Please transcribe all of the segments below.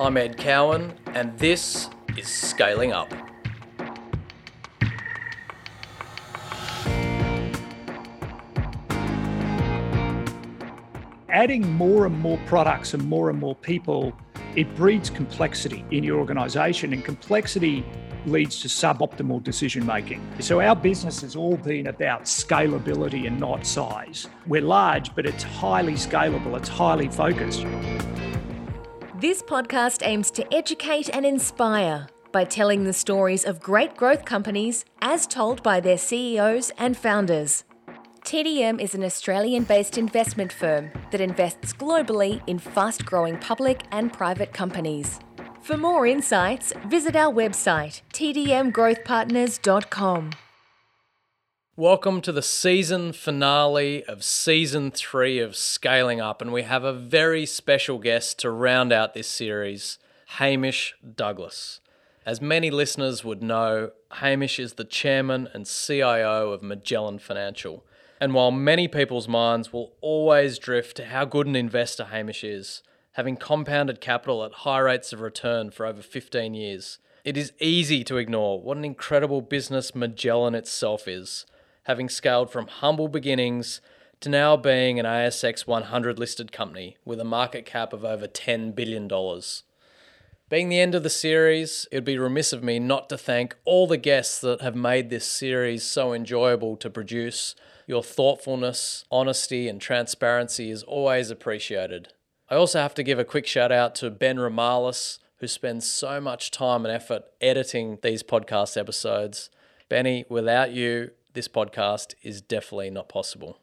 I'm Ed Cowan, and this is Scaling Up. Adding more and more products and more and more people, it breeds complexity in your organization, and complexity leads to suboptimal decision making. So, our business has all been about scalability and not size. We're large, but it's highly scalable, it's highly focused. This podcast aims to educate and inspire by telling the stories of great growth companies as told by their CEOs and founders. TDM is an Australian based investment firm that invests globally in fast growing public and private companies. For more insights, visit our website, tdmgrowthpartners.com. Welcome to the season finale of season three of Scaling Up, and we have a very special guest to round out this series Hamish Douglas. As many listeners would know, Hamish is the chairman and CIO of Magellan Financial. And while many people's minds will always drift to how good an investor Hamish is, having compounded capital at high rates of return for over 15 years, it is easy to ignore what an incredible business Magellan itself is, having scaled from humble beginnings to now being an ASX 100 listed company with a market cap of over $10 billion. Being the end of the series, it would be remiss of me not to thank all the guests that have made this series so enjoyable to produce. Your thoughtfulness, honesty, and transparency is always appreciated. I also have to give a quick shout out to Ben Ramalis, who spends so much time and effort editing these podcast episodes. Benny, without you, this podcast is definitely not possible.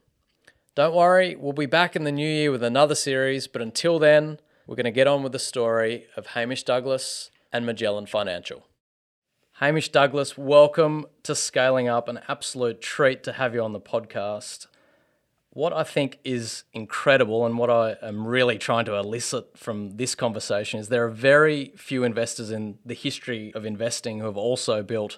Don't worry, we'll be back in the new year with another series, but until then, we're going to get on with the story of Hamish Douglas and Magellan Financial. Hamish Douglas, welcome to Scaling Up. An absolute treat to have you on the podcast. What I think is incredible and what I am really trying to elicit from this conversation is there are very few investors in the history of investing who have also built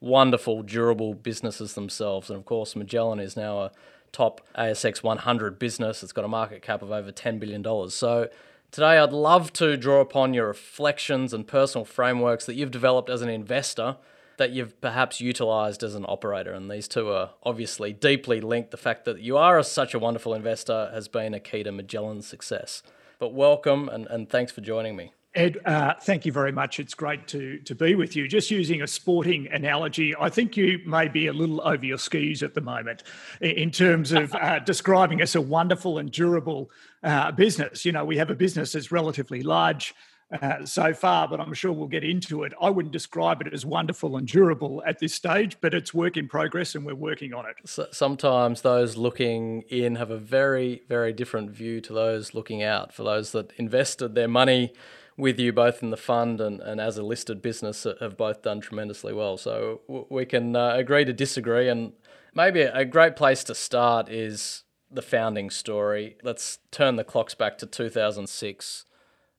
wonderful, durable businesses themselves. And of course, Magellan is now a top ASX 100 business. It's got a market cap of over $10 billion. So Today, I'd love to draw upon your reflections and personal frameworks that you've developed as an investor that you've perhaps utilized as an operator. And these two are obviously deeply linked. The fact that you are a, such a wonderful investor has been a key to Magellan's success. But welcome and, and thanks for joining me. Ed, uh, thank you very much. It's great to to be with you. Just using a sporting analogy, I think you may be a little over your skis at the moment in terms of uh, describing us a wonderful and durable uh, business. You know, we have a business that's relatively large. Uh, so far, but I'm sure we'll get into it. I wouldn't describe it as wonderful and durable at this stage, but it's work in progress and we're working on it. So sometimes those looking in have a very, very different view to those looking out. For those that invested their money with you both in the fund and, and as a listed business have both done tremendously well. So we can uh, agree to disagree. And maybe a great place to start is the founding story. Let's turn the clocks back to 2006.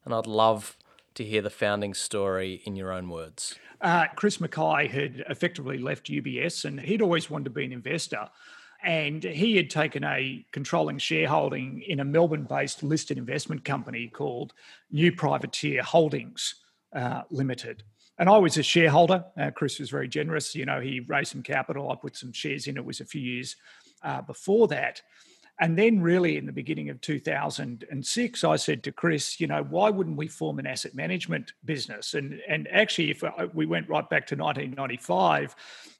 And I'd love to hear the founding story in your own words. Uh, Chris Mackay had effectively left UBS and he'd always wanted to be an investor and he had taken a controlling shareholding in a Melbourne based listed investment company called New Privateer Holdings uh, Limited. And I was a shareholder. Uh, Chris was very generous. You know, he raised some capital. I put some shares in. It was a few years uh, before that. And then, really, in the beginning of 2006, I said to Chris, you know, why wouldn't we form an asset management business? And and actually, if uh, we went right back to 1995,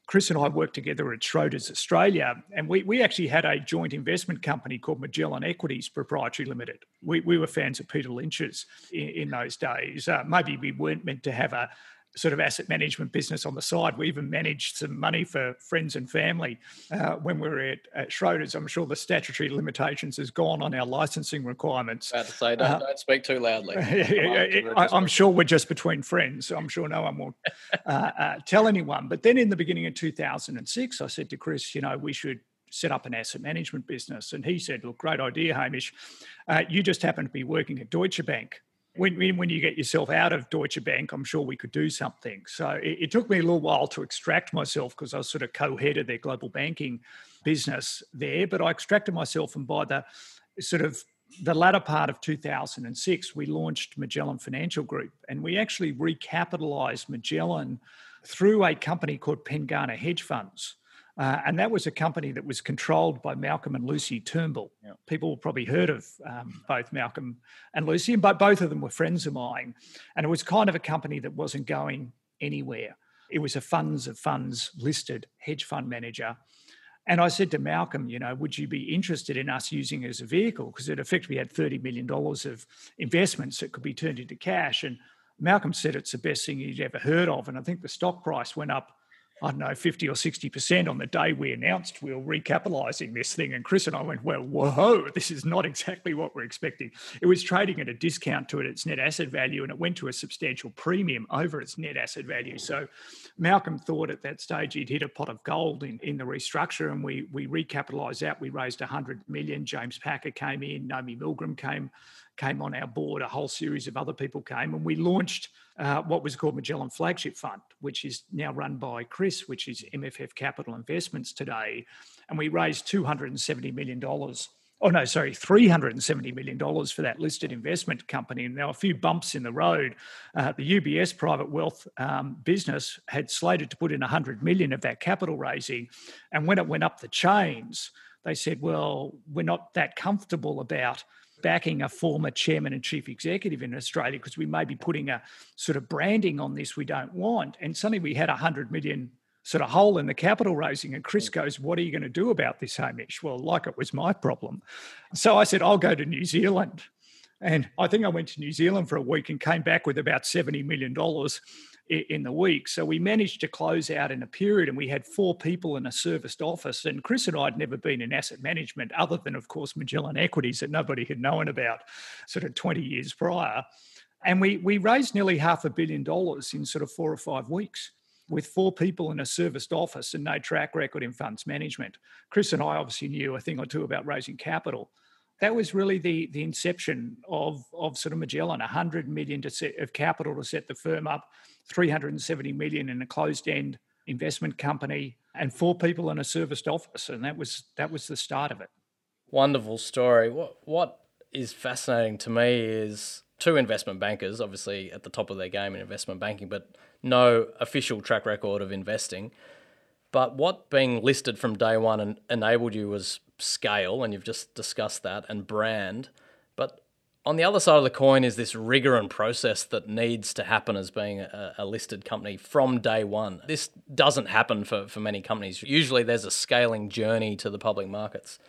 Chris and I worked together at Schroders Australia, and we, we actually had a joint investment company called Magellan Equities Proprietary Limited. We, we were fans of Peter Lynch's in, in those days. Uh, maybe we weren't meant to have a, sort of asset management business on the side. We even managed some money for friends and family uh, when we were at, at Schroders. I'm sure the statutory limitations has gone on our licensing requirements. About to say, don't, uh, don't speak too loudly. I, am sure we're just between friends. I'm sure no one will uh, uh, tell anyone. But then in the beginning of 2006, I said to Chris, you know, we should set up an asset management business. And he said, look, great idea, Hamish. Uh, you just happen to be working at Deutsche Bank when, when you get yourself out of Deutsche Bank, I'm sure we could do something. So it, it took me a little while to extract myself because I was sort of co-head of their global banking business there, but I extracted myself and by the sort of the latter part of 2006, we launched Magellan Financial Group and we actually recapitalized Magellan through a company called Pengana Hedge Funds. Uh, and that was a company that was controlled by Malcolm and Lucy Turnbull. Yeah. People probably heard of um, both Malcolm and Lucy, but both of them were friends of mine. And it was kind of a company that wasn't going anywhere. It was a funds of funds listed hedge fund manager. And I said to Malcolm, you know, would you be interested in us using it as a vehicle? Because it effectively had $30 million of investments that could be turned into cash. And Malcolm said it's the best thing he'd ever heard of. And I think the stock price went up I don't know, 50 or 60% on the day we announced we were recapitalizing this thing. And Chris and I went, well, whoa, this is not exactly what we're expecting. It was trading at a discount to its net asset value and it went to a substantial premium over its net asset value. So Malcolm thought at that stage he'd hit a pot of gold in, in the restructure and we, we recapitalized that. We raised 100 million. James Packer came in, Naomi Milgrom came came on our board, a whole series of other people came, and we launched uh, what was called Magellan Flagship Fund, which is now run by Chris, which is MFF Capital Investments today. And we raised $270 million. Oh, no, sorry, $370 million for that listed investment company. And now a few bumps in the road. Uh, the UBS private wealth um, business had slated to put in 100 million of that capital raising. And when it went up the chains, they said, well, we're not that comfortable about backing a former chairman and chief executive in Australia because we may be putting a sort of branding on this we don't want. And suddenly we had a hundred million sort of hole in the capital raising. And Chris mm. goes, What are you going to do about this, Hamish? Well, like it was my problem. So I said, I'll go to New Zealand. And I think I went to New Zealand for a week and came back with about $70 million in the week. So we managed to close out in a period and we had four people in a serviced office. And Chris and I had never been in asset management other than, of course, Magellan Equities that nobody had known about sort of 20 years prior. And we, we raised nearly half a billion dollars in sort of four or five weeks with four people in a serviced office and no track record in funds management. Chris and I obviously knew a thing or two about raising capital that was really the the inception of of sort of Magellan, 100 million set, of capital to set the firm up, 370 million in a closed end investment company, and four people in a serviced office, and that was that was the start of it. Wonderful story. What what is fascinating to me is two investment bankers, obviously at the top of their game in investment banking, but no official track record of investing. But what being listed from day one enabled you was scale, and you've just discussed that, and brand. But on the other side of the coin is this rigor and process that needs to happen as being a, a, listed company from day one. This doesn't happen for, for many companies. Usually there's a scaling journey to the public markets.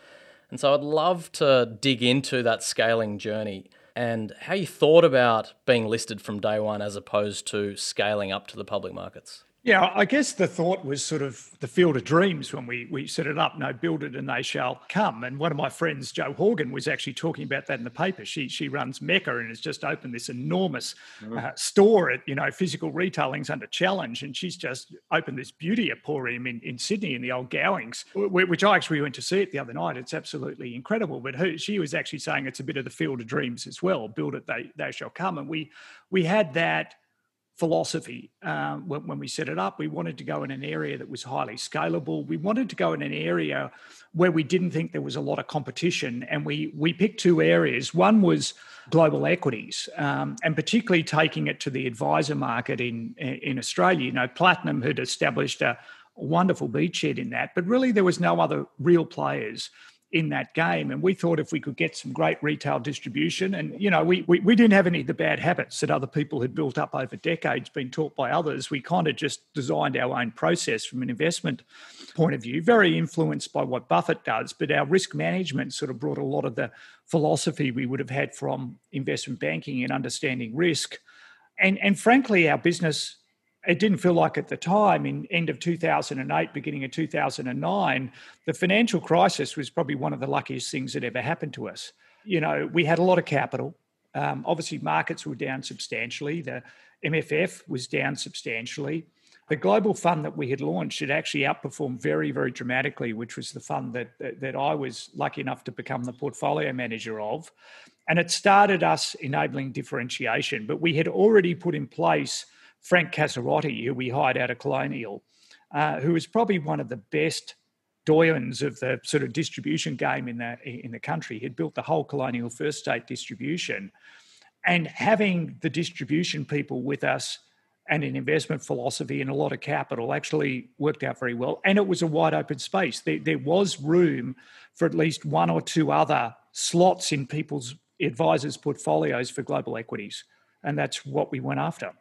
And so I'd love to dig into that scaling journey and how you thought about being listed from day one as opposed to scaling up to the public markets. Yeah, I guess the thought was sort of the field of dreams when we, we set it up. No, build it and they shall come. And one of my friends, Jo Horgan, was actually talking about that in the paper. She she runs Mecca and has just opened this enormous mm. uh, store at, you know, physical retailing's under challenge. And she's just opened this beauty emporium in, in Sydney in the old Gowings, which I actually went to see it the other night. It's absolutely incredible. But her, she was actually saying it's a bit of the field of dreams as well. Build it, they, they shall come. And we we had that philosophy um, when, when, we set it up. We wanted to go in an area that was highly scalable. We wanted to go in an area where we didn't think there was a lot of competition, and we we picked two areas. One was global equities, um, and particularly taking it to the advisor market in in Australia. You know, Platinum had established a wonderful beachhead in that, but really there was no other real players in that game. And we thought if we could get some great retail distribution, and you know, we, we, we didn't have any of the bad habits that other people had built up over decades, been taught by others. We kind of just designed our own process from an investment point of view, very influenced by what Buffett does. But our risk management sort of brought a lot of the philosophy we would have had from investment banking and understanding risk. And, and frankly, our business it didn't feel like at the time in end of 2008 beginning of 2009 the financial crisis was probably one of the luckiest things that ever happened to us. You know we had a lot of capital. Um, obviously markets were down substantially. The mff was down substantially. The global fund that we had launched had actually outperformed very very dramatically which was the fund that, that, that i was lucky enough to become the portfolio manager of. And it started us enabling differentiation but we had already put in place Frank Casarotti, who we hired out of Colonial, uh, who was probably one of the best doyens of the sort of distribution game in the in the country. He'd built the whole colonial first state distribution, and having the distribution people with us and an investment philosophy and a lot of capital actually worked out very well. And it was a wide open space. There, there was room for at least one or two other slots in people's advisors' portfolios for global equities. And that's what we went after.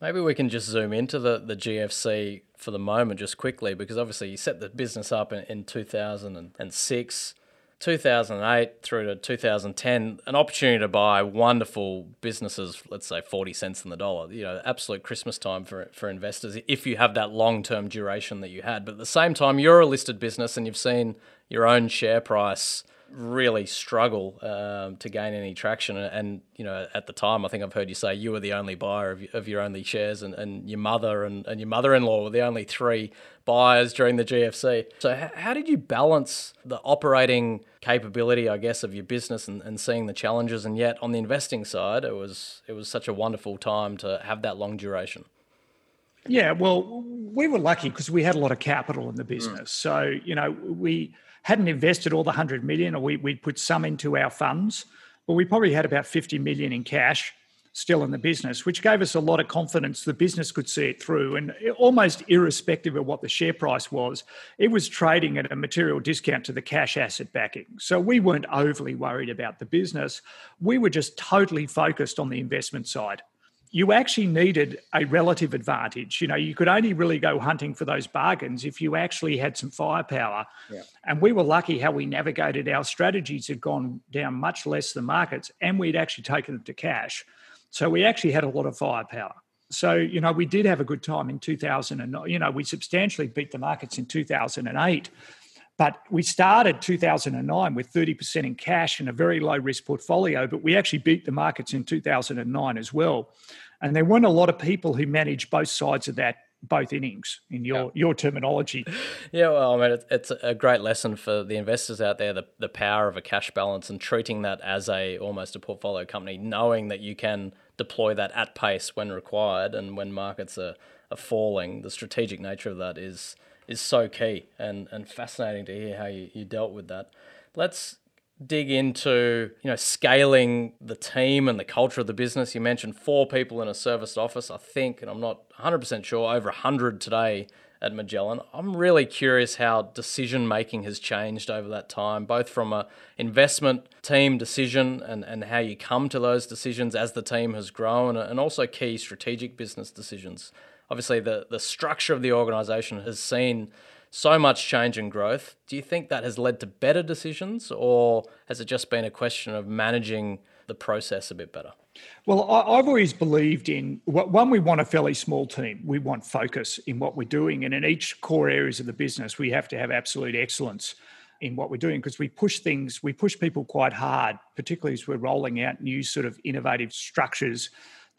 Maybe we can just zoom into the, the GFC for the moment, just quickly, because obviously you set the business up in, in 2006. 2008 through to 2010, an opportunity to buy wonderful businesses, let's say 40 cents in the dollar, you know, absolute Christmas time for, for investors if you have that long term duration that you had. But at the same time, you're a listed business and you've seen your own share price really struggle um, to gain any traction. And, and, you know, at the time, I think I've heard you say you were the only buyer of, of your only shares, and, and your mother and, and your mother in law were the only three buyers during the GFC. So, h- how did you balance the operating capability, I guess, of your business and, and seeing the challenges? And yet, on the investing side, it was it was such a wonderful time to have that long duration. Yeah, well, we were lucky because we had a lot of capital in the business. Mm. So, you know, we hadn't invested all the 100 million or we, we'd put some into our funds, but we probably had about 50 million in cash still in the business, which gave us a lot of confidence the business could see it through. And almost irrespective of what the share price was, it was trading at a material discount to the cash asset backing. So we weren't overly worried about the business. We were just totally focused on the investment side you actually needed a relative advantage. You know, you could only really go hunting for those bargains if you actually had some firepower. Yeah. And we were lucky how we navigated our strategies had gone down much less than markets, and we'd actually taken them to cash. So we actually had a lot of firepower. So, you know, we did have a good time in 2000 and, you know, we substantially beat the markets in 2008. But we started 2009 with 30% in cash and a very low risk portfolio, but we actually beat the markets in 2009 as well. And there weren't a lot of people who managed both sides of that both innings in your yeah. your terminology. Yeah, well, I mean, it's, it's a great lesson for the investors out there the, the power of a cash balance and treating that as a almost a portfolio company, knowing that you can deploy that at pace when required and when markets are, are falling. The strategic nature of that is is so key and, and fascinating to hear how you, you dealt with that. Let's dig into you know scaling the team and the culture of the business. You mentioned four people in a serviced office, I think, and I'm not 100% sure, over 100 today at Magellan. I'm really curious how decision making has changed over that time, both from a investment team decision and, and how you come to those decisions as the team has grown, and also key strategic business decisions obviously the, the structure of the organization has seen so much change and growth. Do you think that has led to better decisions, or has it just been a question of managing the process a bit better? Well, I've always believed in one, we want a fairly small team. We want focus in what we're doing. And in each core areas of the business, we have to have absolute excellence in what we're doing because we push things, we push people quite hard, particularly as we're rolling out new sort of innovative structures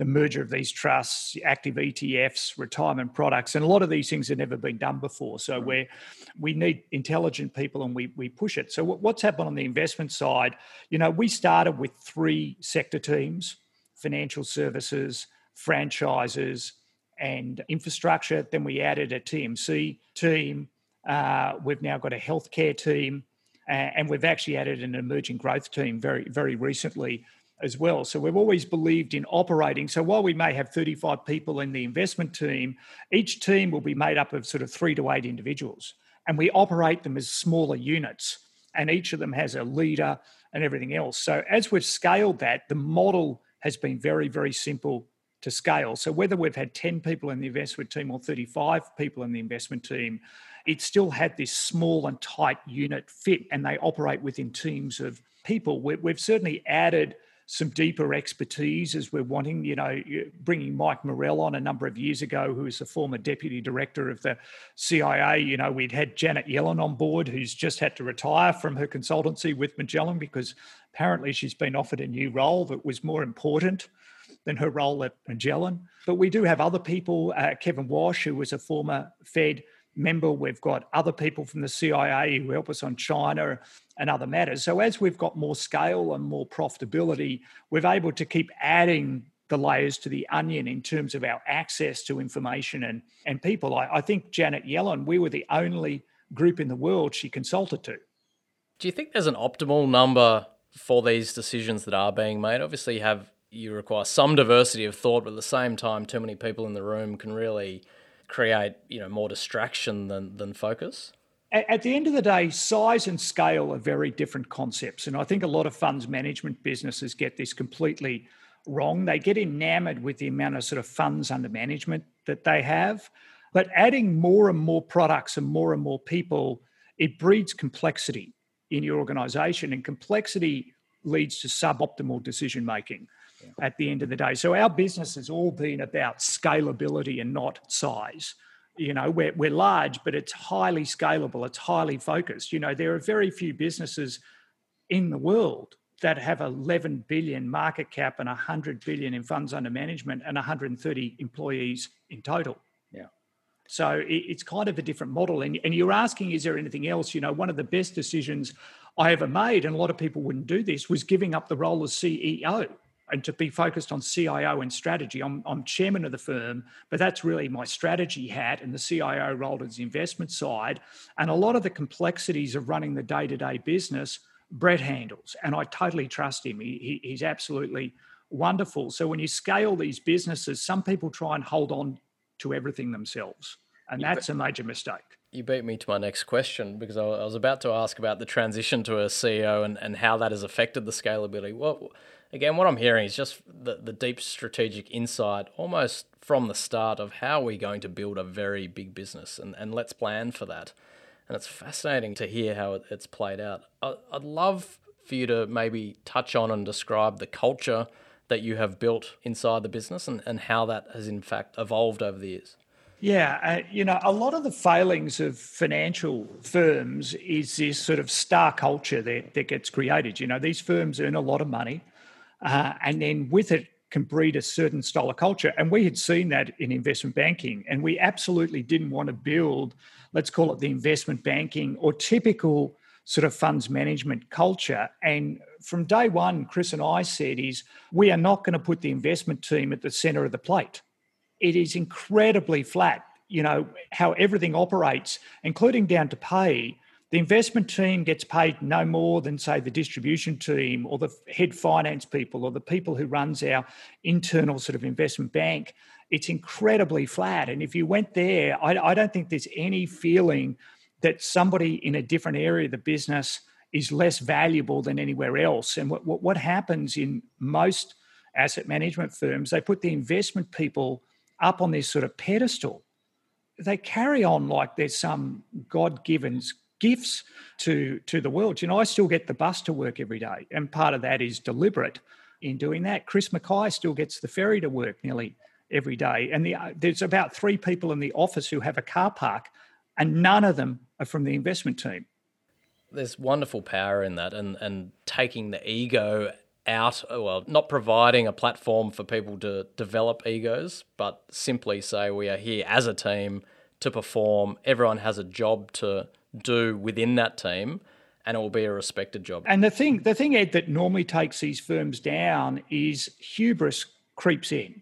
the merger of these trusts, active ETFs, retirement products, and a lot of these things have never been done before. So right. we we need intelligent people, and we we push it. So what's happened on the investment side? You know, we started with three sector teams: financial services, franchises, and infrastructure. Then we added a TMC team. Uh, we've now got a healthcare team, and we've actually added an emerging growth team very very recently as well. So we've always believed in operating. So while we may have 35 people in the investment team, each team will be made up of sort of three to eight individuals. And we operate them as smaller units. And each of them has a leader and everything else. So as we've scaled that, the model has been very, very simple to scale. So whether we've had 10 people in the investment team or 35 people in the investment team, it still had this small and tight unit fit and they operate within teams of people. We've certainly added some deeper expertise as we're wanting. You know, bringing Mike Morell on a number of years ago, who is the former deputy director of the CIA. You know, we'd had Janet Yellen on board, who's just had to retire from her consultancy with Magellan because apparently she's been offered a new role that was more important than her role at Magellan. But we do have other people, uh, Kevin Warsh, who was a former Fed member. We've got other people from the CIA who help us on China and other matters. So as we've got more scale and more profitability, we're able to keep adding the layers to the onion in terms of our access to information and, and people. I, I think Janet Yellen, we were the only group in the world she consulted to. Do you think there's an optimal number for these decisions that are being made? Obviously, you have you require some diversity of thought, but at the same time, too many people in the room can really create you know more distraction than than focus. At the end of the day, size and scale are very different concepts, and I think a lot of funds management businesses get this completely wrong. They get enamored with the amount of sort of funds under management that they have, but adding more and more products and more and more people, it breeds complexity in your organization, and complexity leads to suboptimal decision making. At the end of the day. So our business has all been about scalability and not size. You know, we're, we're large, but it's highly scalable, it's highly focused. You know, there are very few businesses in the world that have 11 billion market cap and 100 billion in funds under management and 130 employees in total. Yeah. So it's kind of a different model. And, and you're asking, is there anything else? You know, one of the best decisions I ever made, and a lot of people wouldn't do this, was giving up the role as CEO and to be focused on CIO and strategy. I'm, I'm chairman of the firm, but that's really my strategy hat, and the CIO role is the investment side. And a lot of the complexities of running the day to day business, Brett handles, and I totally trust him. He, he, he's absolutely wonderful. So when you scale these businesses, some people try and hold on to everything themselves. And that's a major mistake. You beat me to my next question because I was about to ask about the transition to a CEO and, and how that has affected the scalability. Well, again, what I'm hearing is just the, the deep strategic insight almost from the start of how we're going to build a very big business and, and let's plan for that. And it's fascinating to hear how it, it's played out. I, I'd love for you to maybe touch on and describe the culture that you have built inside the business and, and how that has in fact evolved over the years? Yeah, uh, you know, a lot of the failings of financial firms is this sort of star culture that, that gets created. You know, these firms earn a lot of money, uh, and then with it can breed a certain style of culture. And we had seen that in investment banking, and we absolutely didn't want to build, let's call it the investment banking or typical sort of funds management culture. And from day one, Chris and I said is we are not going to put the investment team at the center of the plate. It is incredibly flat, you know, how everything operates, including down to pay. The investment team gets paid no more than, say, the distribution team or the head finance people or the people who runs our internal sort of investment bank. It's incredibly flat. And if you went there, I, I don't think there's any feeling that somebody in a different area of the business is less valuable than anywhere else. And what, what, what happens in most asset management firms, they put the investment people up on this sort of pedestal. They carry on like there's some God given gifts to, to the world. You know, I still get the bus to work every day, and part of that is deliberate in doing that. Chris Mackay still gets the ferry to work nearly every day. And the, there's about three people in the office who have a car park and none of them are from the investment team. There's wonderful power in that, and and taking the ego out. Well, not providing a platform for people to develop egos, but simply say we are here as a team to perform. Everyone has a job to do within that team, and it will be a respected job. And the thing, the thing, Ed, that normally takes these firms down is hubris creeps in.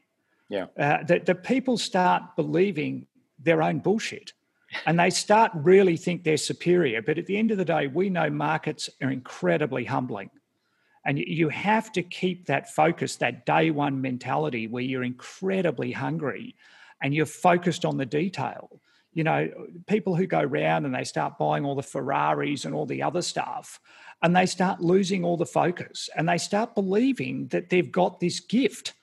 Yeah, uh, that the people start believing their own bullshit and they start really think they're superior. But at the end of the day, we know markets are incredibly humbling. And you have to keep that focus, that day one mentality where you're incredibly hungry and you're focused on the detail. You know, people who go round and they start buying all the Ferraris and all the other stuff, and they start losing all the focus and they start believing that they've got this gift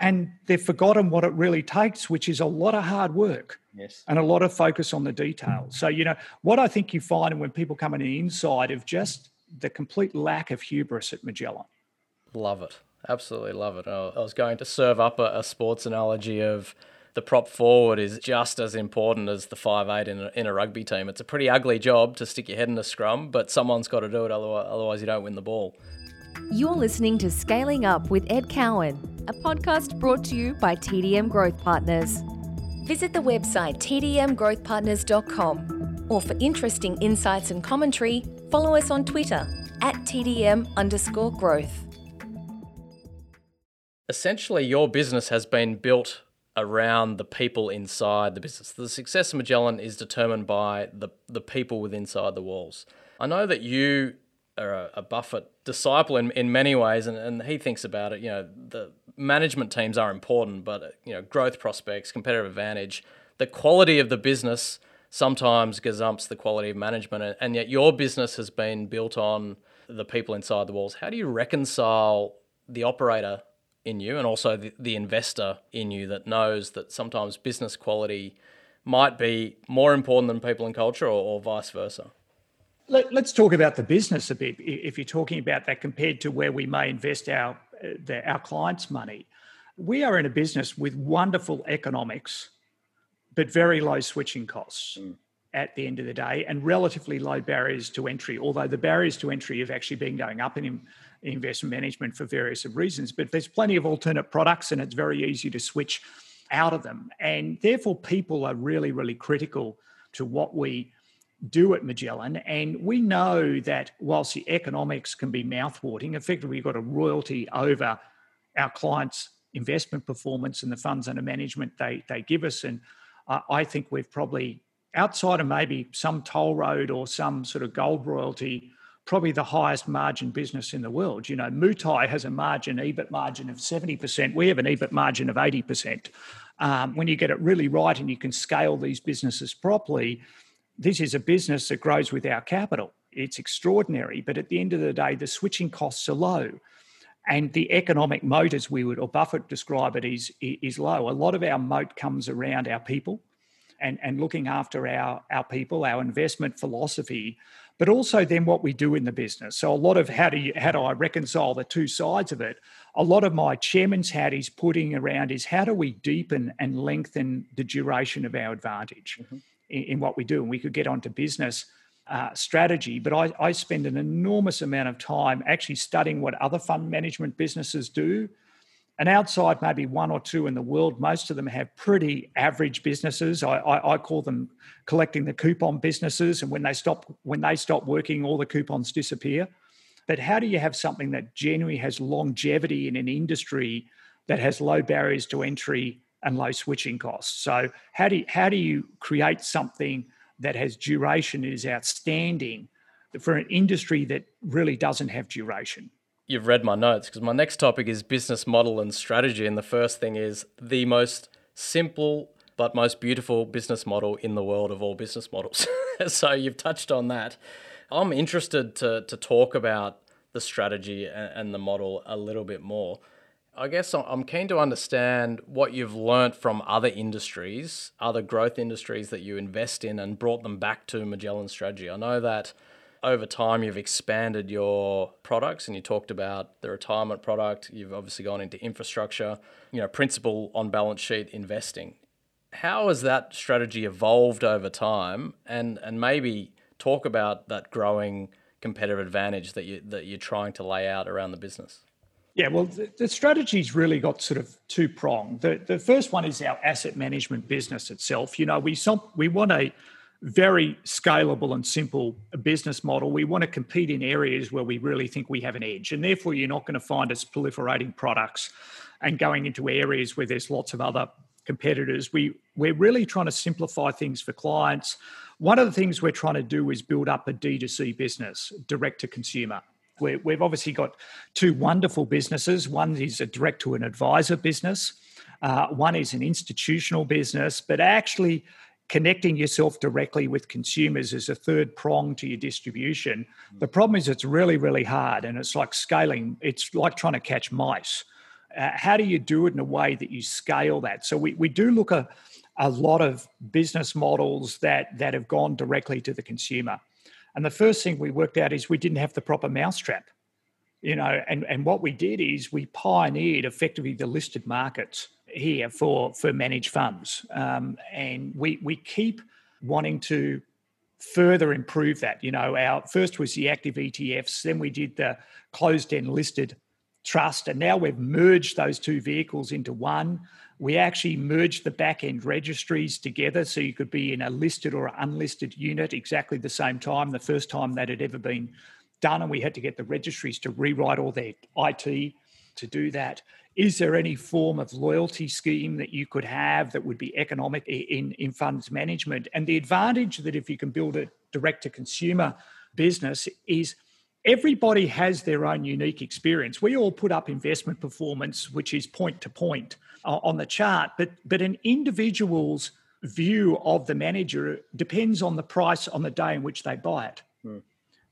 and they've forgotten what it really takes, which is a lot of hard work yes. and a lot of focus on the details. So, you know, what I think you find when people come in the inside of just the complete lack of hubris at Magellan. Love it. Absolutely love it. I was going to serve up a, a sports analogy of the prop forward is just as important as the five eight in a, in a rugby team. It's a pretty ugly job to stick your head in a scrum, but someone's got to do it, otherwise, otherwise you don't win the ball. You're listening to Scaling Up with Ed Cowan, a podcast brought to you by TDM Growth Partners. Visit the website tdmgrowthpartners.com or for interesting insights and commentary, follow us on Twitter at TDM underscore growth. Essentially, your business has been built around the people inside the business. The success of Magellan is determined by the, the people within inside the walls. I know that you are a, a Buffett disciple in, in many ways, and, and he thinks about it. You know, the management teams are important, but you know, growth prospects, competitive advantage, the quality of the business sometimes gazumps the quality of management, and yet your business has been built on the people inside the walls. How do you reconcile the operator in you and also the, the investor in you that knows that sometimes business quality might be more important than people and culture or, or vice versa? Let, us talk about the business a bit. If you're talking about that compared to where we may invest our the, our clients' money, we are in a business with wonderful economics, but very low switching costs. Mm. At the end of the day, and relatively low barriers to entry, although the barriers to entry have actually been going up in investment management for various reasons. But there's plenty of alternate products, and it's very easy to switch out of them. And therefore, people are really, really critical to what we do at Magellan. And we know that whilst the economics can be mouthwatering, effectively we've got a royalty over our clients' investment performance and the funds under management they, they give us. And uh, I think we've probably, outside of maybe some toll road or some sort of gold royalty, probably the highest margin business in the world. You know, Moutai has a margin, EBIT margin of 70%. We have an EBIT margin of 80%. Um, when you get it really right and you can scale these businesses properly, this is a business that grows with our capital. It's extraordinary, but at the end of the day, the switching costs are low. And the economic moat, as we would, or Buffett describe it, is, is low. A lot of our moat comes around our people and, and looking after our, our people, our investment philosophy, but also then what we do in the business. So a lot of how do you how do I reconcile the two sides of it? A lot of my chairman's hat is putting around is how do we deepen and lengthen the duration of our advantage? Mm-hmm in, in what we do. And we could get onto business uh, strategy, but I, I spend an enormous amount of time actually studying what other fund management businesses do. And outside maybe one or two in the world, most of them have pretty average businesses. I, I, I, call them collecting the coupon businesses. And when they stop when they stop working, all the coupons disappear. But how do you have something that genuinely has longevity in an industry that has low barriers to entry and low switching costs. So how do you, how do you create something that has duration and is outstanding for an industry that really doesn't have duration? You've read my notes because my next topic is business model and strategy, and the first thing is the most simple but most beautiful business model in the world of all business models. so you've touched on that. I'm interested to to talk about the strategy and, and the model a little bit more. I guess I'm keen to understand what you've learnt from other industries, other growth industries that you invest in and brought them back to Magellan strategy. I know that over time you've expanded your products and you talked about the retirement product, you've obviously gone into infrastructure, you know, principal on balance sheet investing. How has that strategy evolved over time and and maybe talk about that growing competitive advantage that you that you're trying to lay out around the business? Yeah, well, the, the strategy's really got sort of two pronged. The, the first one is our asset management business itself. You know, we some, we want a very scalable and simple business model. We want to compete in areas where we really think we have an edge, and therefore you're not going to find us proliferating products and going into areas where there's lots of other competitors. We we're really trying to simplify things for clients. One of the things we're trying to do is build up a D2C business, direct to consumer we have obviously got two wonderful businesses. One is a direct to an advisor business, uh, one is an institutional business, but actually connecting yourself directly with consumers is a third prong to your distribution. The problem is it's really, really hard and it's like scaling, it's like trying to catch mice. Uh, how do you do it in a way that you scale that? So we, we do look at a lot of business models that that have gone directly to the consumer. And the first thing we worked out is we didn't have the proper mousetrap. You know, and, and what we did is we pioneered effectively the listed markets here for for managed funds. Um, and we we keep wanting to further improve that. You know, our first was the active ETFs, then we did the closed end listed trust, and now we've merged those two vehicles into one. We actually merged the back end registries together so you could be in a listed or unlisted unit exactly the same time, the first time that had ever been done. And we had to get the registries to rewrite all their IT to do that? Is there any form of loyalty scheme that you could have that would be economic in, in funds management? And the advantage that if you can build a direct to consumer business is everybody has their own unique experience. We all put up investment performance, which is point to point uh, on the chart, but but an individual's view of the manager depends on the price on the day in which they buy it. Hmm.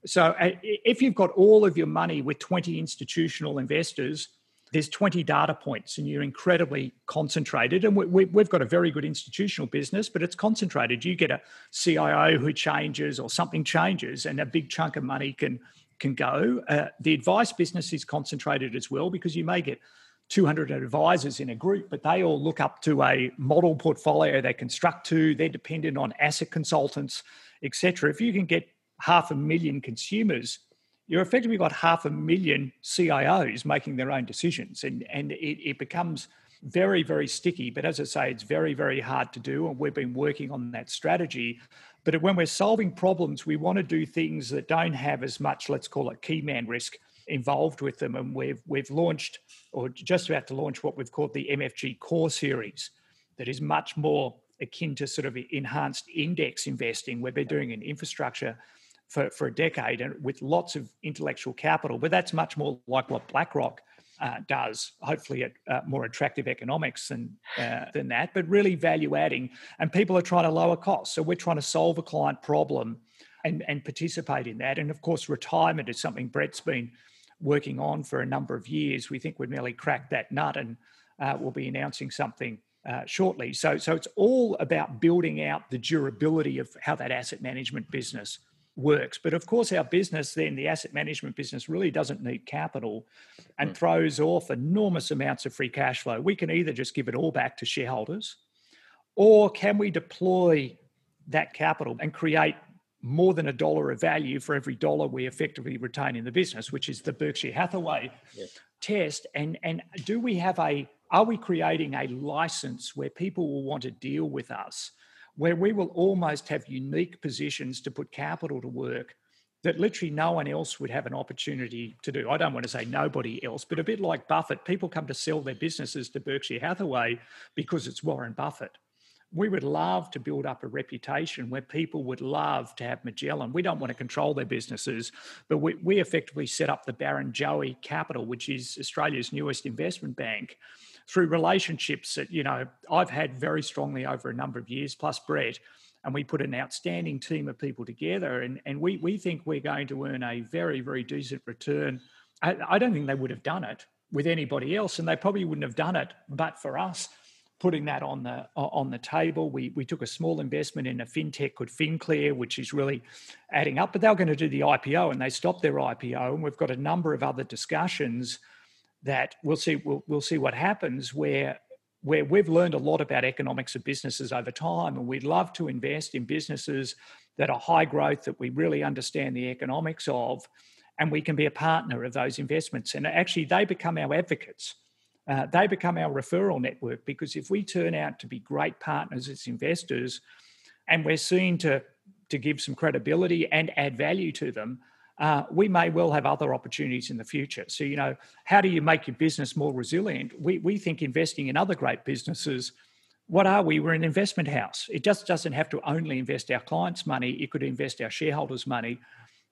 So uh, if you've got all of your money with 20 institutional investors, there's 20 data points and you're incredibly concentrated. And we, have we, got a very good institutional business, but it's concentrated. You get a CIO who changes or something changes, and a big chunk of money can can go. Uh, the advice business is concentrated as well because you may get 200 advisors in a group, but they all look up to a model portfolio they construct to. They're dependent on asset consultants, etc. If you can get half a million consumers, you're effectively got half a million CIOs making their own decisions, and and it, it becomes very very sticky. But as I say, it's very very hard to do, and we've been working on that strategy. But when we're solving problems, we want to do things that don't have as much, let's call it key man risk involved with them. And we've we've launched or just about to launch what we've called the MFG Core series, that is much more akin to sort of enhanced index investing, where they're doing an infrastructure for, for a decade and with lots of intellectual capital. But that's much more like what BlackRock uh, does, hopefully at uh, more attractive economics than, uh, than that, but really value adding. And people are trying to lower costs. So we're trying to solve a client problem and, and participate in that. And of course, retirement is something Brett's been working on for a number of years. We think we've nearly cracked that nut and uh, we'll be announcing something uh, shortly. So, so it's all about building out the durability of how that asset management business works. But of course, our business, then the asset management business, really doesn't need capital and mm. throws off enormous amounts of free cash flow. We can either just give it all back to shareholders, or can we deploy that capital and create more than a dollar of value for every dollar we effectively retain in the business, which is the Berkshire Hathaway test. And, and do we have a, are we creating a license where people will want to deal with us where we will almost have unique positions to put capital to work that literally no one else would have an opportunity to do. I don't want to say nobody else, but a bit like Buffett, people come to sell their businesses to Berkshire Hathaway because it's Warren Buffett. We would love to build up a reputation where people would love to have Magellan. We don't want to control their businesses, but we, we effectively set up the Barrenjoey Capital, which is Australia's newest investment bank through relationships that, you know, I've had very strongly over a number of years, plus Brett. And we put an outstanding team of people together. And, and we, we think we're going to earn a very, very decent return. I, I don't think they would have done it with anybody else. And they probably wouldn't have done it but for us putting that on the on the table. We we took a small investment in a fintech called FinClear, which is really adding up. But they were going to do the IPO, and they stopped their IPO. And we've got a number of other discussions that we'll see we'll, we'll see what happens where where we've learned a lot about economics of businesses over time and we'd love to invest in businesses that are high growth that we really understand the economics of and we can be a partner of those investments. And actually they become our advocates. Uh, they become our referral network because if we turn out to be great partners as investors and we're seen to to give some credibility and add value to them uh, we may well have other opportunities in the future. So, you know, how do you make your business more resilient? We, we think investing in other great businesses, what are we? We're an investment house. It just doesn't have to only invest our clients' money, it could invest our shareholders' money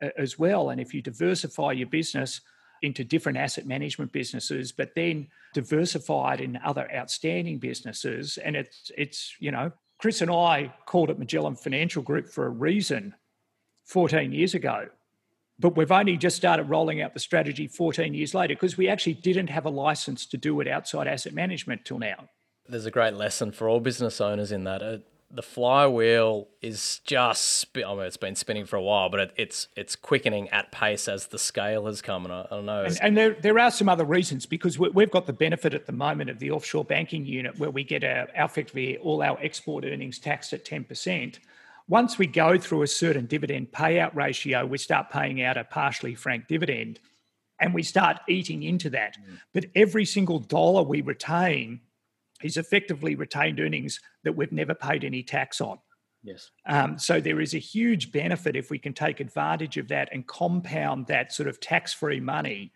uh, as well. And if you diversify your business, into different asset management businesses, but then diversified in other outstanding businesses. And it's it's you know, Chris and I called it Magellan Financial Group for a reason 14 years ago but we've only just started rolling out the strategy 14 years later because we actually didn't have a license to do it outside asset management till now. There's a great lesson for all business owners in that. Uh, the flywheel is just, I mean, it's been spinning for a while, but it, it's it's quickening at pace as the scale has come. And I, I don't know. And, and, there, there are some other reasons because we, have got the benefit at the moment of the offshore banking unit where we get our, effectively all our export earnings taxed at 10% once we go through a certain dividend payout ratio, we start paying out a partially franked dividend and we start eating into that. Mm. But every single dollar we retain is effectively retained earnings that we've never paid any tax on. Yes. Um, so there is a huge benefit if we can take advantage of that and compound that sort of tax free money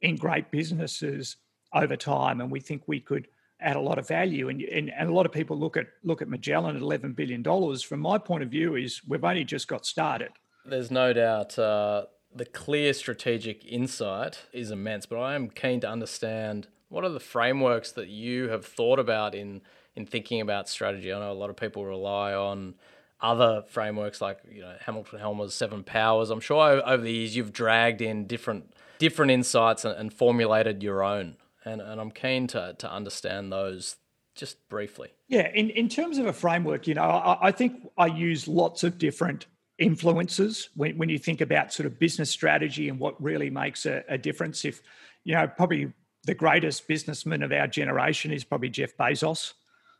in great businesses over time, and we think we could add a lot of value. And, and, and a lot of people look at look at Magellan at eleven billion dollars. From my point of view, is we've only just got started. There's no doubt uh, the clear strategic insight is immense, but I am keen to understand what are the frameworks that you have thought about in in thinking about strategy. I know a lot of people rely on other frameworks like you know Hamilton Helmer's Seven Powers. I'm sure over the years you've dragged in different different insights and, and formulated your own and, and I'm keen to, to understand those just briefly. Yeah, in, in terms of a framework, you know, I, I think I use lots of different influences when, when you think about sort of business strategy and what really makes a, a difference. If, you know, probably the greatest businessman of our generation is probably Jeff Bezos.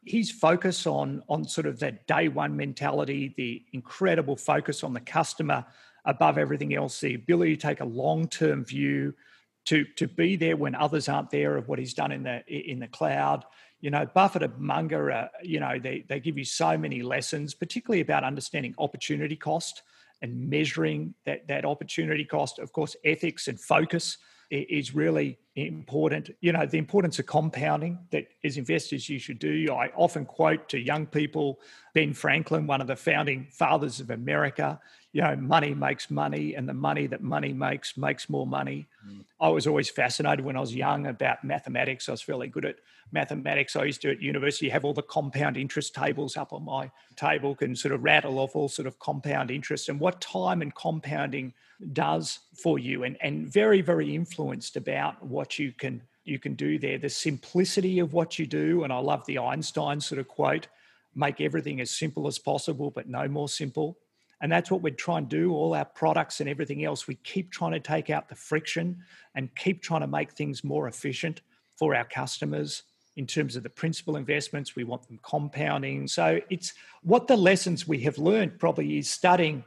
His focus on, on sort of that day one mentality, the incredible focus on the customer above everything else, the ability to take a long term view, to to be there when others aren't there of what he's done in the in the cloud. You know, Buffett and Munger, uh, you know, they they give you so many lessons, particularly about understanding opportunity cost and measuring that that opportunity cost. Of course, ethics and focus is really important. You know, the importance of compounding that as investors you should do. I often quote to young people Ben Franklin, one of the founding fathers of America you know, money makes money, and the money that money makes makes more money. Mm. I was always fascinated when I was young about mathematics. I was fairly good at mathematics. I used to at university have all the compound interest tables up on my table, can sort of rattle off all sort of compound interest and what time and compounding does for you, and and very very influenced about what you can you can do there. The simplicity of what you do, and I love the Einstein sort of quote: "Make everything as simple as possible, but no more simple." And that's what we're trying to do. All our products and everything else, we keep trying to take out the friction and keep trying to make things more efficient for our customers in terms of the principal investments. We want them compounding. So it's what the lessons we have learned probably is studying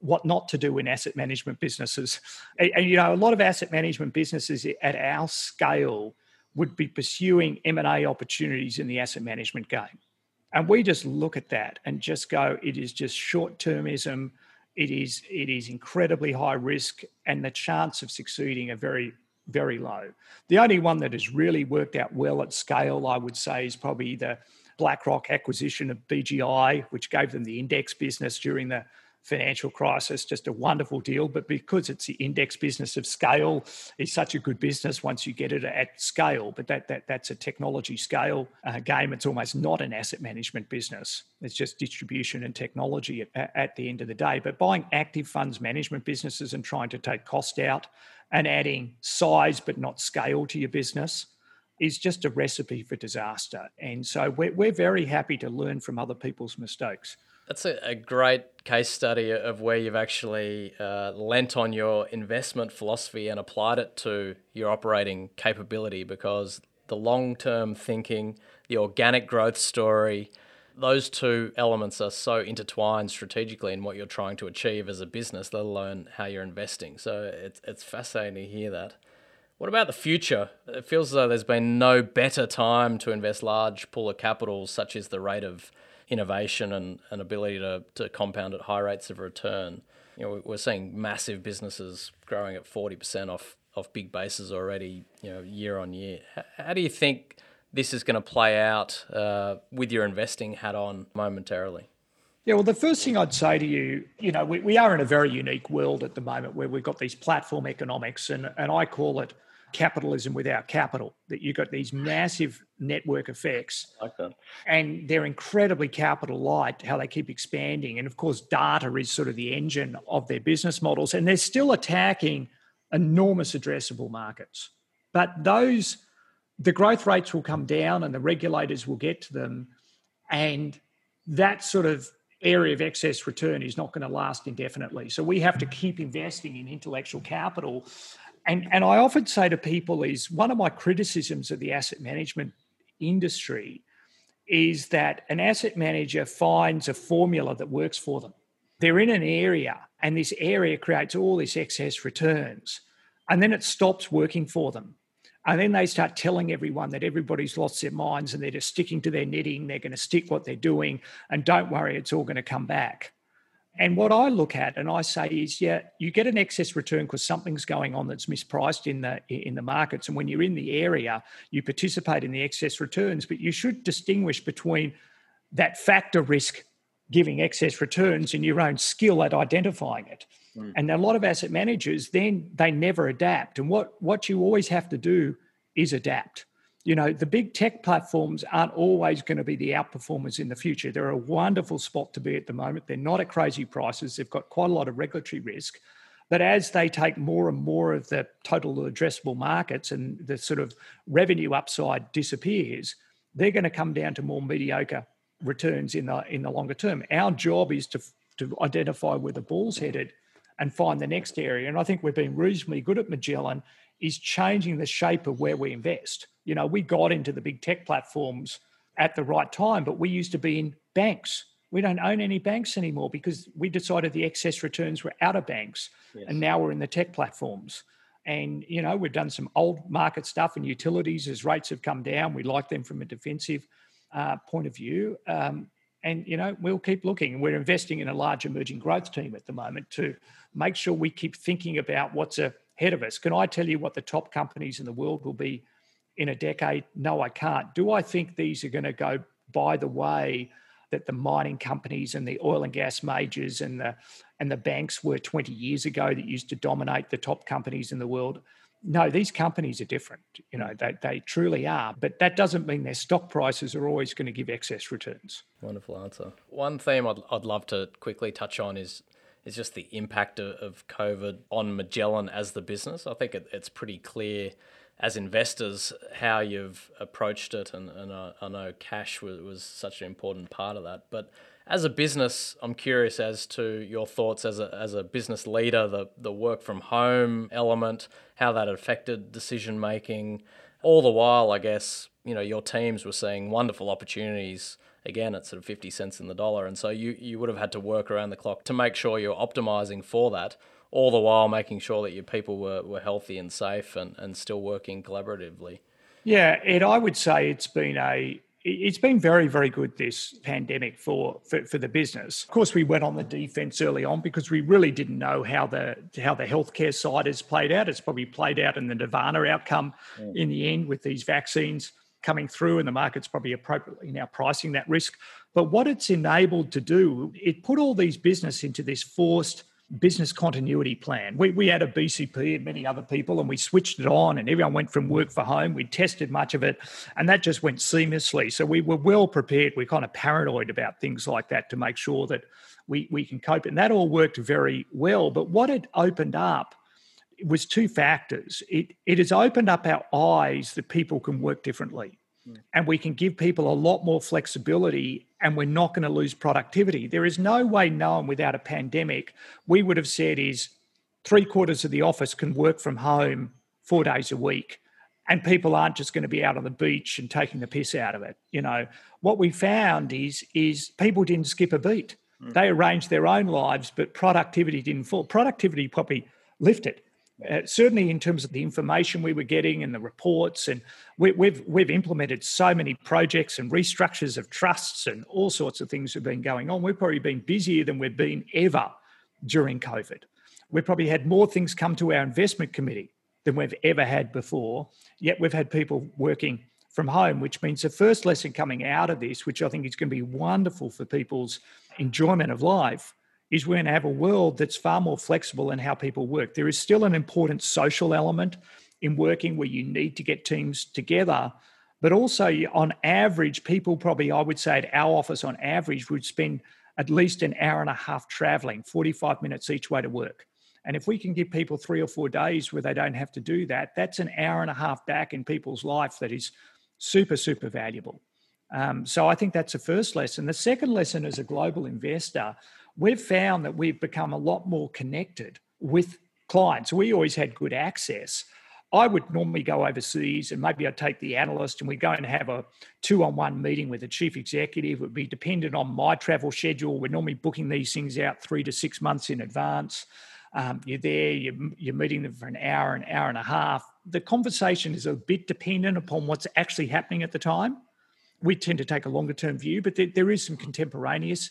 what not to do in asset management businesses. And, and you know, a lot of asset management businesses at our scale would be pursuing M&A opportunities in the asset management game. And we just look at that and just go, it is just short termism. It is it is incredibly high risk, and the chance of succeeding are very very low. The only one that has really worked out well at scale, I would say, is probably the BlackRock acquisition of BGI, which gave them the index business during the financial crisis, just a wonderful deal. But because it's the index business of scale, it's such a good business once you get it at scale. But that, that that's a technology scale uh, game. It's almost not an asset management business. It's just distribution and technology at, at the end of the day. But buying active funds management businesses and trying to take cost out and adding size but not scale to your business is just a recipe for disaster. And so we're, we're very happy to learn from other people's mistakes. That's a, a great case study of where you've actually uh, lent on your investment philosophy and applied it to your operating capability because the long term thinking, the organic growth story, those two elements are so intertwined strategically in what you're trying to achieve as a business, let alone how you're investing. So it's, it's fascinating to hear that. What about the future? It feels as though there's been no better time to invest large pool of capital, such as the rate of innovation and, and ability to, to compound at high rates of return. You know, we're seeing massive businesses growing at 40% off, off big bases already, you know, year on year. How, do you think this is going to play out uh, with your investing hat on momentarily? Yeah, well, the first thing I'd say to you, you know, we, we are in a very unique world at the moment where we've got these platform economics, and, and I call it capitalism without capital, that you've got these massive network effects. Okay. And they're incredibly capital light, how they keep expanding. And of course, data is sort of the engine of their business models. And they're still attacking enormous addressable markets. But those, the growth rates will come down and the regulators will get to them. And that sort of area of excess return is not going to last indefinitely. So we have to keep investing in intellectual capital and and I often say to people is one of my criticisms of the asset management industry is that an asset manager finds a formula that works for them. They're in an area and this area creates all this excess returns and then it stops working for them. And then they start telling everyone that everybody's lost their minds and they're just sticking to their knitting, they're going to stick what they're doing and don't worry it's all going to come back. And what I look at and I say is, yeah, you get an excess return because something's going on that's mispriced in the in the markets. And when you're in the area, you participate in the excess returns. But you should distinguish between that factor risk giving excess returns and your own skill at identifying it. Mm. And a lot of asset managers then they never adapt. And what what you always have to do is adapt you know, the big tech platforms aren't always going to be the outperformers in the future. They're a wonderful spot to be at the moment. They're not at crazy prices. They've got quite a lot of regulatory risk. But as they take more and more of the total addressable markets and the sort of revenue upside disappears, they're going to come down to more mediocre returns in the in the longer term. Our job is to to identify where the ball's headed and find the next area. And I think we've been reasonably good at Magellan is changing the shape of where we invest. You know, we got into the big tech platforms at the right time, but we used to be in banks. We don't own any banks anymore because we decided the excess returns were out of banks. Yes. And now we're in the tech platforms. And, you know, we've done some old market stuff in utilities as rates have come down. We like them from a defensive uh, point of view. Um, and, you know, we'll keep looking. We're investing in a large emerging growth team at the moment to make sure we keep thinking about what's ahead of us. Can I tell you what the top companies in the world will be in a decade? No, I can't. Do I think these are going to go by the way that the mining companies and the oil and gas majors and the and the banks were 20 years ago that used to dominate the top companies in the world? No, these companies are different. You know, they, they truly are. But that doesn't mean their stock prices are always going to give excess returns. Wonderful answer. One theme I'd, I'd love to quickly touch on is is just the impact of, COVID on Magellan as the business. I think it, it's pretty clear as investors how you've approached it, and, and I, I know cash was, was such an important part of that. But as a business, I'm curious as to your thoughts as a, as a business leader, the, the work from home element, how that affected decision making. All the while, I guess, you know, your teams were seeing wonderful opportunities again at sort of 50 cents in the dollar. And so you, you would have had to work around the clock to make sure you're optimizing for that all the while making sure that your people were, were healthy and safe and, and still working collaboratively. Yeah, Ed, I would say it's been a it's been very, very good this pandemic for, for, for the business. Of course, we went on the defense early on because we really didn't know how the how the healthcare side has played out. It's probably played out in the Nirvana outcome mm. in the end with these vaccines coming through, and the market's probably appropriately now pricing that risk. But what it's enabled to do, it put all these business into this forced business continuity plan. We, we had a BCP and many other people, and we switched it on, and everyone went from work for home. We tested much of it, and that just went seamlessly. So we were well prepared. We're kind of paranoid about things like that to make sure that we, we can cope. And that all worked very well. But what it opened up was two factors. It, it has opened up our eyes that people can work differently. Hmm. And we can give people a lot more flexibility and we're not going to lose productivity. There is no way known without a pandemic, we would have said is three quarters of the office can work from home four days a week. And people aren't just going to be out on the beach and taking the piss out of it. You know, what we found is is people didn't skip a beat. Mm. They arranged their own lives, but productivity didn't fall. Productivity probably lifted uh, certainly in terms of the information we were getting and the reports and we, we've we've implemented so many projects and restructures of trusts and all sorts of things have been going on. We've probably been busier than we've been ever during covid. We've probably had more things come to our investment committee than we've ever had before yet we've had people working from home which means the first lesson coming out of this which i think is going to be wonderful for people's enjoyment of life is we're going to have a world that's far more flexible in how people work. There is still an important social element in working where you need to get teams together. But also, on average, people probably, I would say at our office, on average, would spend at least an hour and a half traveling, 45 minutes each way to work. And if we can give people three or four days where they don't have to do that, that's an hour and a half back in people's life that is super, super valuable. Um, so I think that's the first lesson. The second lesson as a global investor, we've found that we've become a lot more connected with clients. We always had good access. I would normally go overseas and maybe I'd take the analyst and we'd go and have a two on one meeting with the chief executive. It would be dependent on my travel schedule. We're normally booking these things out three to six months in advance. Um, you're there, you're, you're meeting them for an hour, an hour and a half. The conversation is a bit dependent upon what's actually happening at the time. We tend to take a longer term view, but there, there is some contemporaneous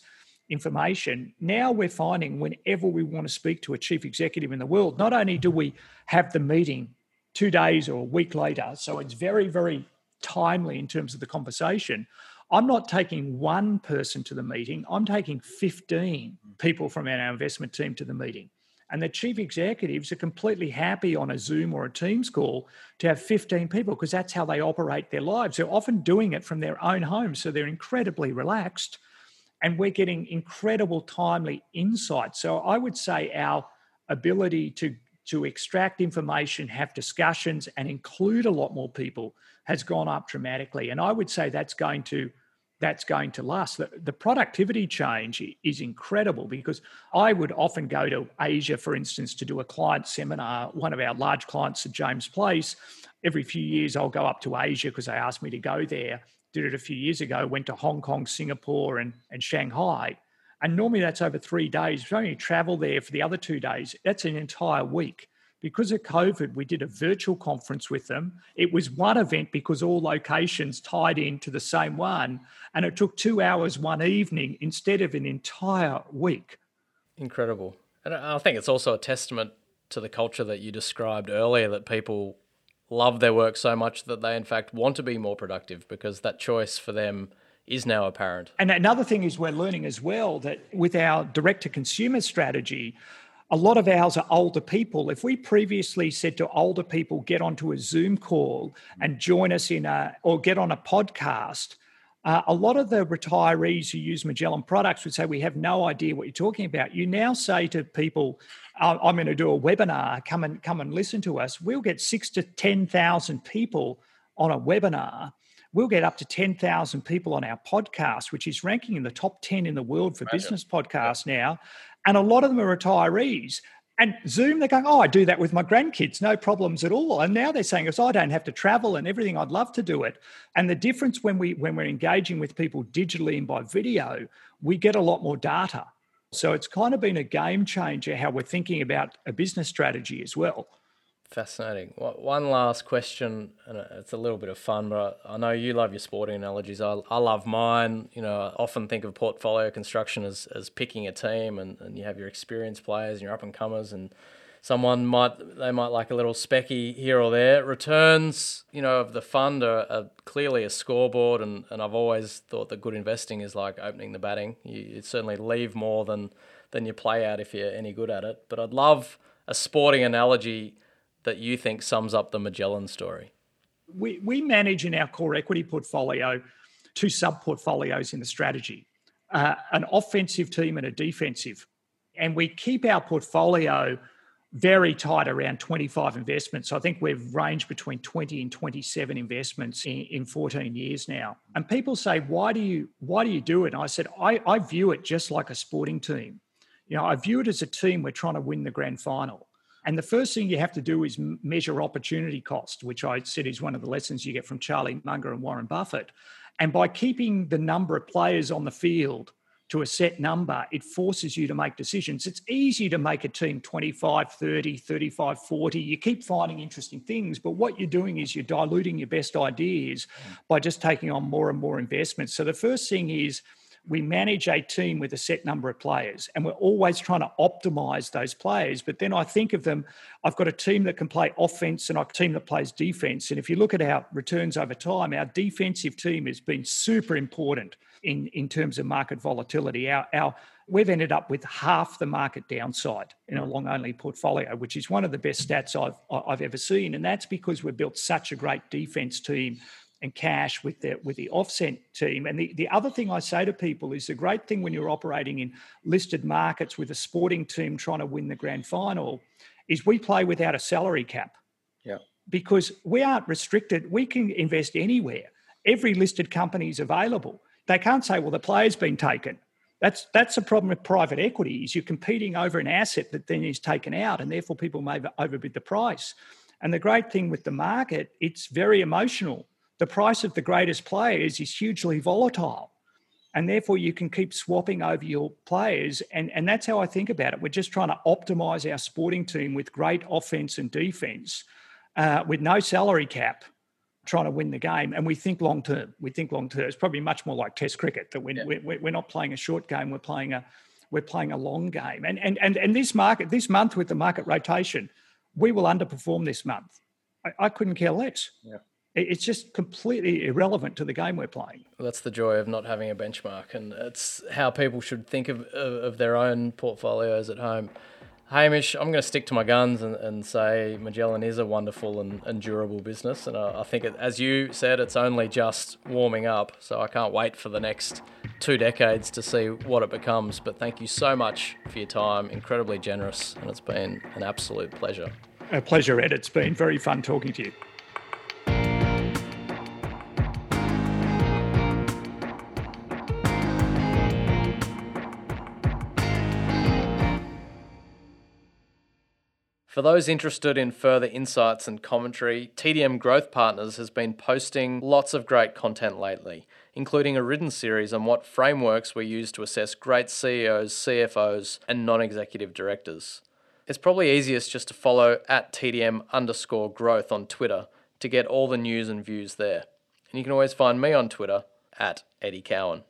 information. Now we're finding whenever we want to speak to a chief executive in the world, not only do we have the meeting two days or a week later, so it's very, very timely in terms of the conversation. I'm not taking one person to the meeting, I'm taking 15 mm. people from our investment team to the meeting. And the chief executives are completely happy on a Zoom or a Teams call to have 15 people because that's how they operate their lives. They're often doing it from their own home. So they're incredibly relaxed and we're getting incredible timely insight. So I would say our ability to to extract information, have discussions, and include a lot more people has gone up dramatically. And I would say that's going to that's going to last. The, the, productivity change is incredible because I would often go to Asia, for instance, to do a client seminar. One of our large clients St James's Place, every few years I'll go up to Asia because they asked me to go there did it a few years ago, went to Hong Kong, Singapore, and, and Shanghai. And normally that's over three days. If you only travel there for the other two days, that's an entire week. Because of COVID, we did a virtual conference with them. It was one event because all locations tied into the same one. And it took two hours one evening instead of an entire week. Incredible. And I think it's also a testament to the culture that you described earlier that people love their work so much that they, in fact, want to be more productive because that choice for them is now apparent. And another thing is we're learning as well that with our direct to consumer strategy, a lot of ours are older people. If we previously said to older people, get onto a Zoom call and join us in a, or get on a podcast, uh, a lot of the retirees who use Magellan products would say, We have no idea what you're talking about. You now say to people, I'm going to do a webinar, come and come and listen to us. We'll get six to 10,000 people on a webinar. We'll get up to 10,000 people on our podcast, which is ranking in the top 10 in the world for business podcasts now. And a lot of them are retirees. And Zoom, they're going, oh, I do that with my grandkids, no problems at all. And now they're saying, oh, I don't have to travel and everything. I'd love to do it. And the difference when we when we're engaging with people digitally and by video, we get a lot more data. So it's kind of been a game changer how we're thinking about a business strategy as well. Fascinating. One last question, and it's a little bit of fun, but I know you love your sporting analogies. I, I love mine. You know, I often think of portfolio construction as, as picking a team, and, and you have your experienced players and your up and comers, and someone might they might like a little specky here or there. Returns, you know, of the fund are, are clearly a scoreboard, and, and I've always thought that good investing is like opening the batting. You, you certainly leave more than than you play out if you're any good at it. But I'd love a sporting analogy that you think sums up the Magellan story? We, we manage in our core equity portfolio two sub portfolios in the strategy uh, an offensive team and a defensive. And we keep our portfolio very tight around 25 investments. I think we've ranged between 20 and 27 investments in, in 14 years now. And people say, why do you why do you do it? And I said, I, I view it just like a sporting team. You know, I view it as a team we're trying to win the grand final. And the first thing you have to do is measure opportunity cost, which I said is one of the lessons you get from Charlie Munger and Warren Buffett. And by keeping the number of players on the field to a set number, it forces you to make decisions. It's easy to make a team 25, 30, 35, 40. You keep finding interesting things, but what you're doing is you're diluting your best ideas mm. by just taking on more and more investments. So the first thing is we manage a team with a set number of players and we're always trying to optimize those players. But then I think of them, I've got a team that can play offense and a team that plays defense. And if you look at our returns over time, our defensive team has been super important in, in terms of market volatility. Our, our we've ended up with half the market downside in a long only portfolio, which is one of the best stats I've I've ever seen. And that's because we've built such a great defense team and cash with the with the offset team. And the, the other thing I say to people is the great thing when you're operating in listed markets with a sporting team trying to win the grand final is we play without a salary cap. Yeah. Because we aren't restricted. We can invest anywhere. Every listed company is available. They can't say, well, the player's been taken. That's that's a problem with private equity. Is you're competing over an asset that then is taken out, and therefore people may overbid the price. And the great thing with the market, it's very emotional the price of the greatest players is hugely volatile. And therefore, you can keep swapping over your players. And, and that's how I think about it. We're just trying to optimize our sporting team with great offense and defense, uh, with no salary cap, trying to win the game, and we think long term. We think long term. It's probably much more like Test cricket that we're, yeah. we're, we're not playing a short game. We're playing a we're playing a long game. And and and and this market this month with the market rotation, we will underperform this month. I, I couldn't care less. Yeah. It's just completely irrelevant to the game we're playing. That's the joy of not having a benchmark, and it's how people should think of, of, of their own portfolios at home. Hamish, I'm going to stick to my guns and, and say Magellan is a wonderful and, and durable business. And I, I think, it, as you said, it's only just warming up. So I can't wait for the next two decades to see what it becomes. But thank you so much for your time. Incredibly generous. And it's been an absolute pleasure. A pleasure, Ed. It's been very fun talking to you. For those interested in further insights and commentary, TDM Growth Partners has been posting lots of great content lately, including a written series on what frameworks we use to assess great CEOs, CFOs, and non executive directors. It's probably easiest just to follow at TDM underscore growth on Twitter to get all the news and views there. And you can always find me on Twitter at Eddie Cowan.